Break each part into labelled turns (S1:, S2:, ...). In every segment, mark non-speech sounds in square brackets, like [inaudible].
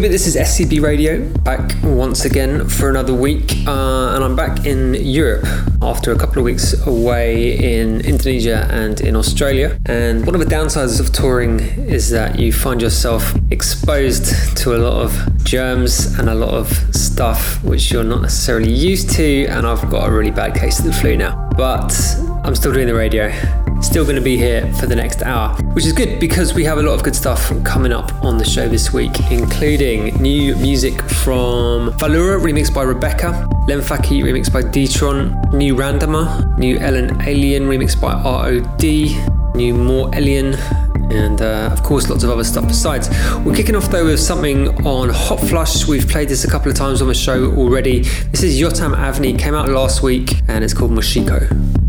S1: This is SCB Radio, back once again for another week, uh, and I'm back in Europe after a couple of weeks away in Indonesia and in Australia. And one of the downsides of touring is that you find yourself exposed to a lot of germs and a lot of stuff which you're not necessarily used to, and I've got a really bad case of the flu now. But I'm still doing the radio still going to be here for the next hour, which is good because we have a lot of good stuff coming up on the show this week, including new music from Valura, remixed by Rebekah, Lemfaki, remixed by Detron, new Randomer, new Ellen Allien, remixed by ROD, new Mor Elian, and uh, of course lots of other stuff besides. We're kicking off though with something on Hot Flush. We've played this a couple of times on the show already. This is Yotam Avni, came out last week, and it's called Moshiko.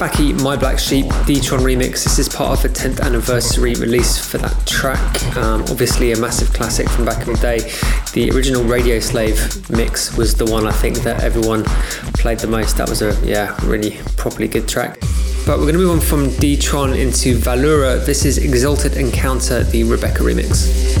S1: Faki, My Black Sheep, Detron remix. This is part of the 10th anniversary release for that track. Um, obviously, a massive classic from back in the day. The original Radio Slave mix was the one I think that everyone played the most. That was a, yeah, really properly good track. But we're going to move on from Detron into Valura. This is Exalted Encounter, the Rebekah remix.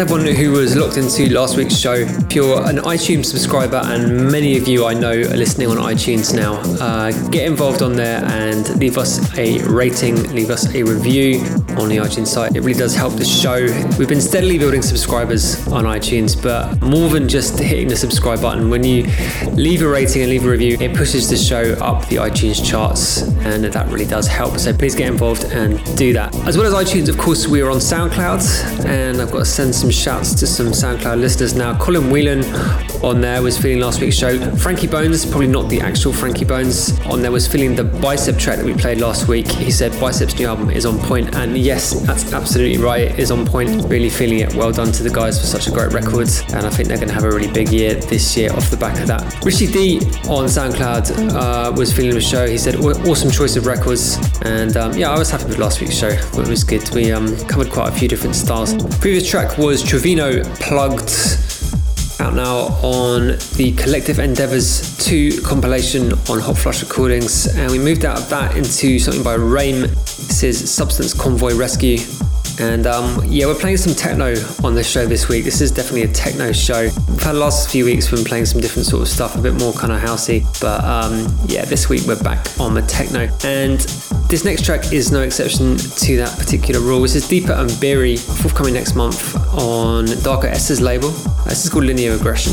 S1: Everyone who was locked into last week's show. If you're an iTunes subscriber, and many of you I know are listening on iTunes now, uh, get involved on there and leave us a rating, leave us a review on the iTunes site. It really does help the show. We've been steadily building subscribers on iTunes, but more than just hitting the subscribe button, when you leave a rating and leave a review, it pushes the show up the iTunes charts, and that really does help. So please get involved and do that. As well as iTunes, of course, we are on SoundCloud, and I've got to send some shouts to some SoundCloud listeners now. Colin Whelan on there was feeling last week's show. Frankie Bones, probably not the actual Frankie Bones, on there was feeling the bicep track that we played last week. He said Bicep's new album is on point, and yes, that's absolutely right. It is on point. Really feeling it. Well done to the guys for such a great record, and I think they're going to have a really big year this year off the back of that. Rishi D on SoundCloud uh, was feeling the show. He said awesome choice of records, and um, yeah, I was happy with last week's show. It was good. We um, covered quite a few different styles. Previous track was Trevino Plugged out now on the Collective Endeavours 2 compilation on Hot Flush Recordings, and we moved out of that into something by Rame. This is Substance Convoy Rescue. And um, yeah, we're playing some techno on the show this week. This is definitely a techno show. We've had the last few weeks been playing some different sort of stuff, a bit more kind of housey. But um, yeah, this week we're back on the techno. And this next track is no exception to that particular rule. This is Deeper and Beery, forthcoming next month on Darker S's label. This is called Linear Aggression.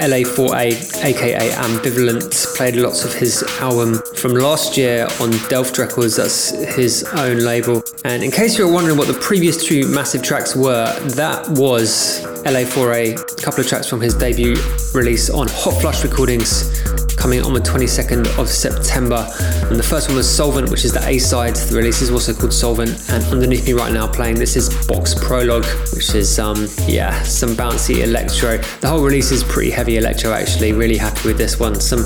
S1: LA4A, aka Ambivalent. Played lots of his album from last year on Delft Records, that's his own label. And in case you're wondering what the previous two massive tracks were, that was LA4A, a couple of tracks from his debut release on Hot Flush Recordings coming on the 22nd of September. And the first one was Solvent, which is the A side. The release is also called Solvent. And underneath me right now playing this is Box Prologue, which is, um, yeah, some bouncy electro. The whole release is pretty heavy electro actually. Really happy with this one. Some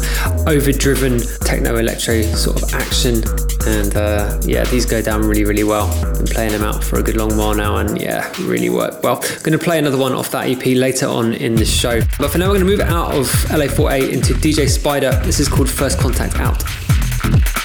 S1: overdriven techno electro sort of action. And uh, yeah, these go down really, really well. Been playing them out for a good long while now, and yeah, really work well. Going to play another one off that EP later on in the show. But for now, we're going to move out of LA4A into DJ Spider. This is called First Contact Out. Thank you.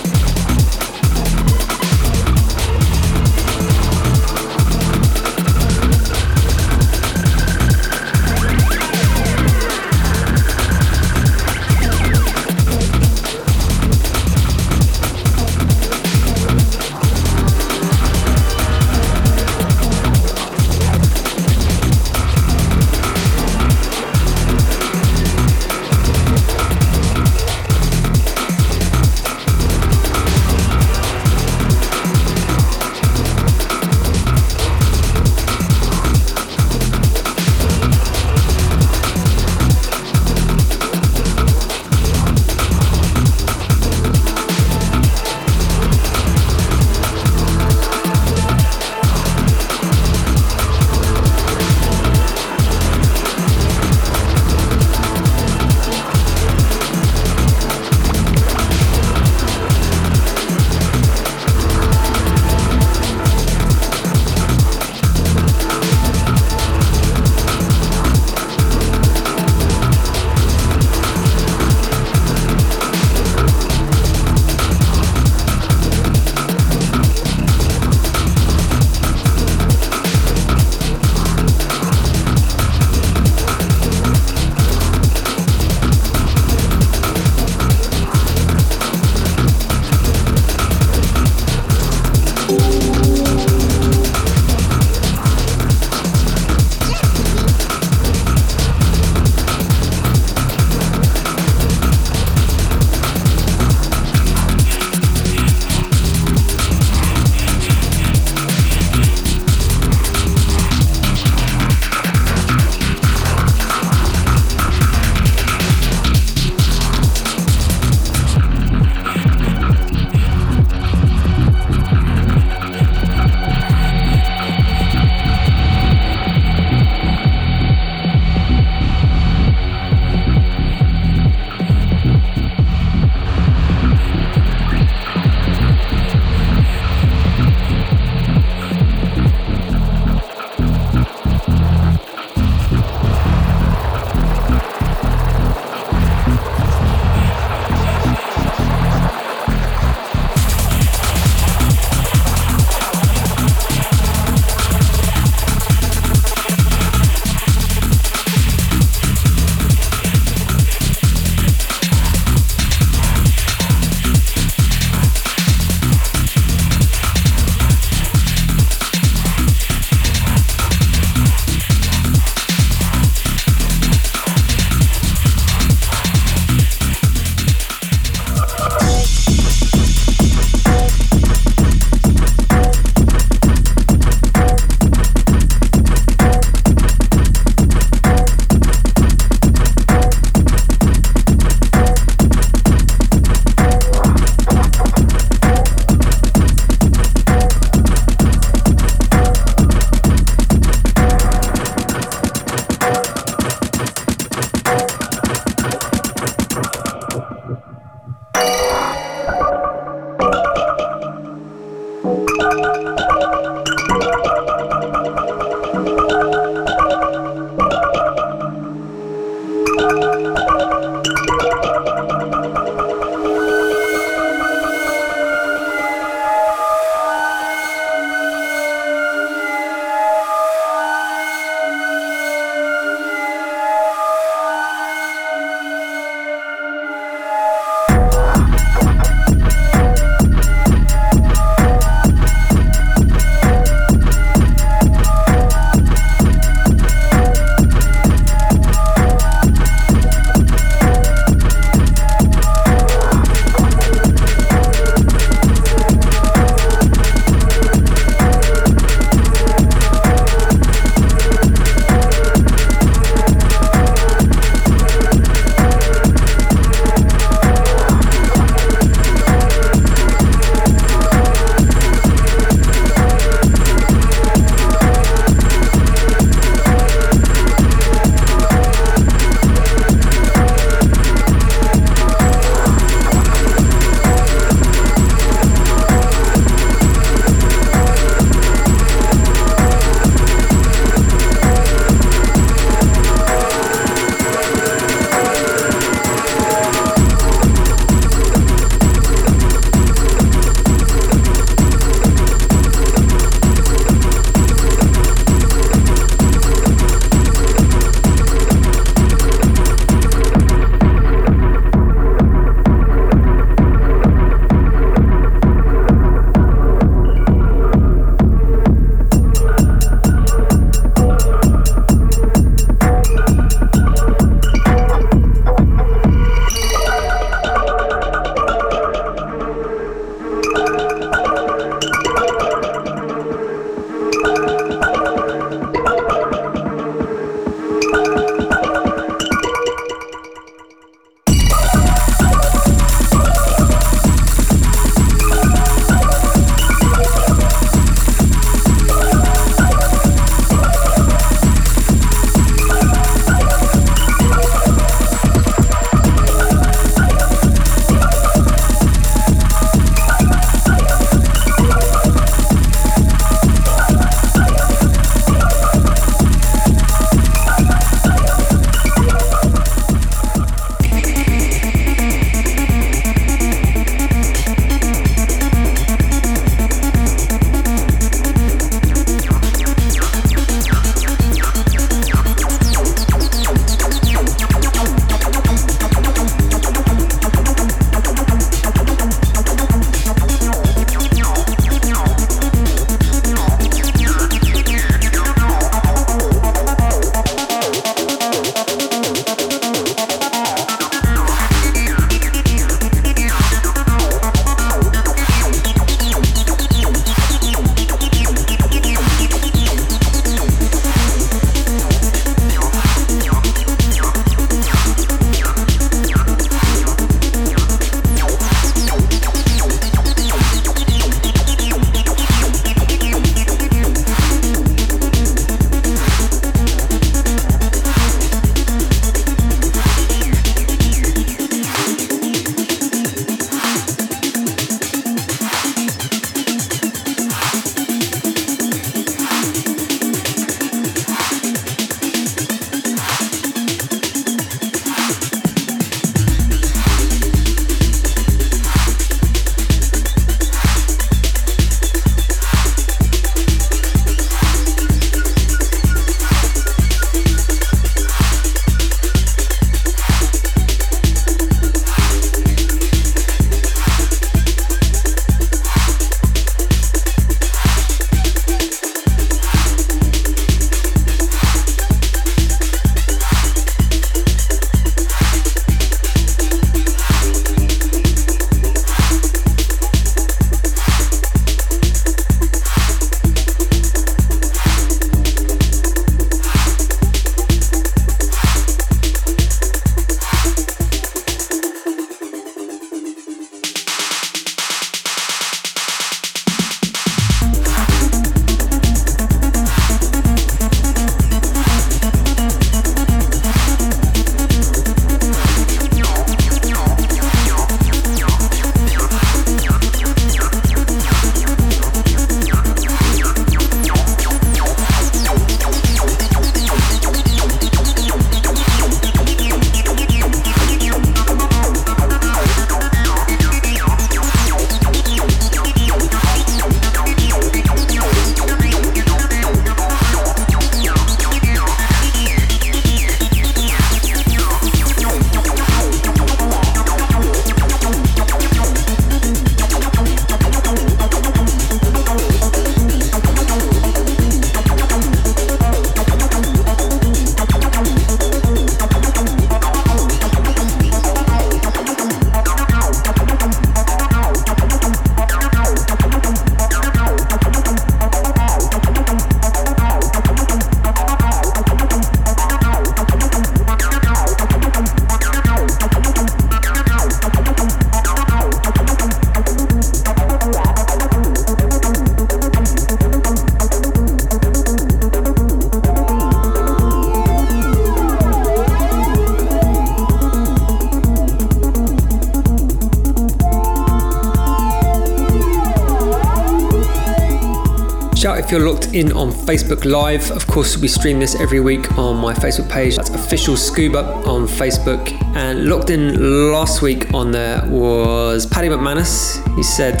S1: In on Facebook Live. Of course, we stream this every week on my Facebook page. That's official Scuba on Facebook. And locked in last week on there was Paddy McManus. He said,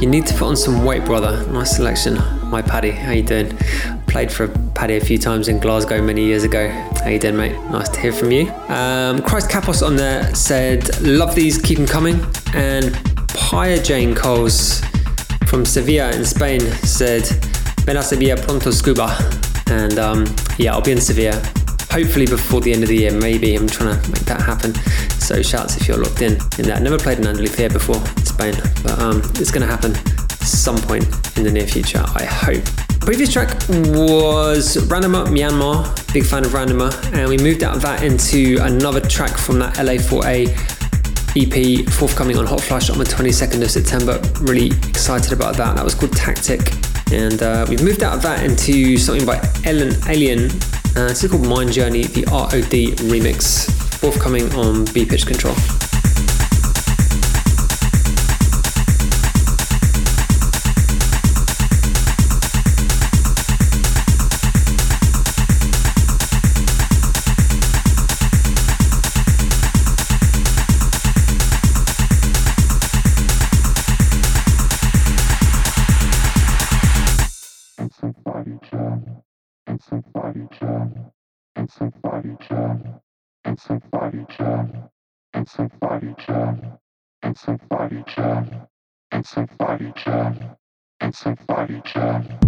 S1: "You need to put on some weight, brother." Nice selection. My Paddy, how you doing? Played for Paddy a few times in Glasgow many years ago. How you doing, mate? Nice to hear from you. Um, Christ Kapos on there said, "Love these, keep them coming." And Pia Jane Coles from Sevilla in Spain said, Sevilla pronto scuba. And um, yeah, I'll be in Sevilla hopefully before the end of the year. Maybe I'm trying to make that happen. So shouts if you're locked in in that. Never played in Andalusia before in Spain, but um, it's going to happen some point in the near future, I hope. Previous track was Ranima Myanmar, big fan of Ranima, and we moved out of that into another track from that LA4A EP forthcoming on Hot Flush on the 22nd of September. Really excited about that. That was called Tactic. And uh, we've moved out of that into something by Ellen Allien. Uh, is called Mind Journey, the ROD remix, forthcoming on BPitch Control. jam. It's a body jam.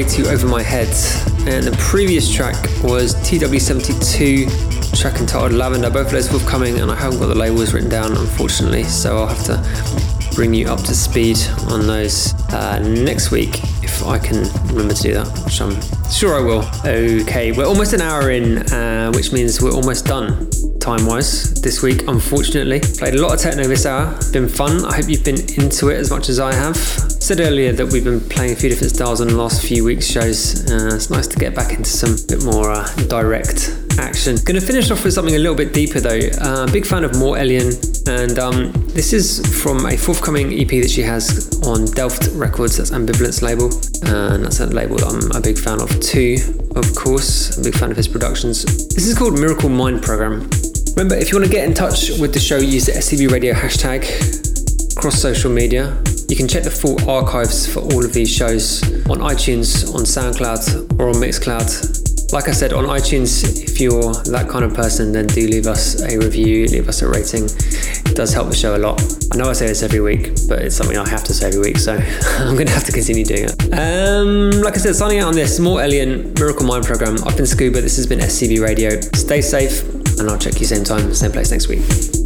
S1: Way Over My Head. And the previous track was TW72, track entitled Lavender. Both of those forthcoming, and I haven't got the labels written down, unfortunately, so I'll have to bring you up to speed on those uh, next week if I can remember to do that, which I'm sure I will. Okay, we're almost an hour in, uh, which means we're almost done time wise this week, unfortunately. Played a lot of techno this hour. Been fun. I hope you've been into it as much as I have. Said earlier that we've been playing a few different styles on the last few weeks' shows. Uh, it's nice to get back into some bit more uh, direct action. To finish off with something a little bit deeper though. Uh, big fan of More Mortellian, and um, this is from a forthcoming EP that she has on Delft Records. That's Ambivalent's label, and that's a label that I'm a big fan of too. Of course, I'm a big fan of his productions. This is called Miracle Mind Program. Remember, if you want to get in touch with the show, use the SCB Radio hashtag across social media. You can check the full archives for all of these shows on iTunes, on SoundCloud, or on Mixcloud. Like I said, on iTunes, if you're that kind of person, then do leave us a review, leave us a rating. It does help the show a lot. I know I say this every week, but it's something I have to say every week, so [laughs] I'm going to have to continue doing it. Um, like I said, signing out on this, Mor Elian Miracle Mind program. I've been Scuba. This has been SCB Radio. Stay safe and I'll check you
S2: same time, same place next week.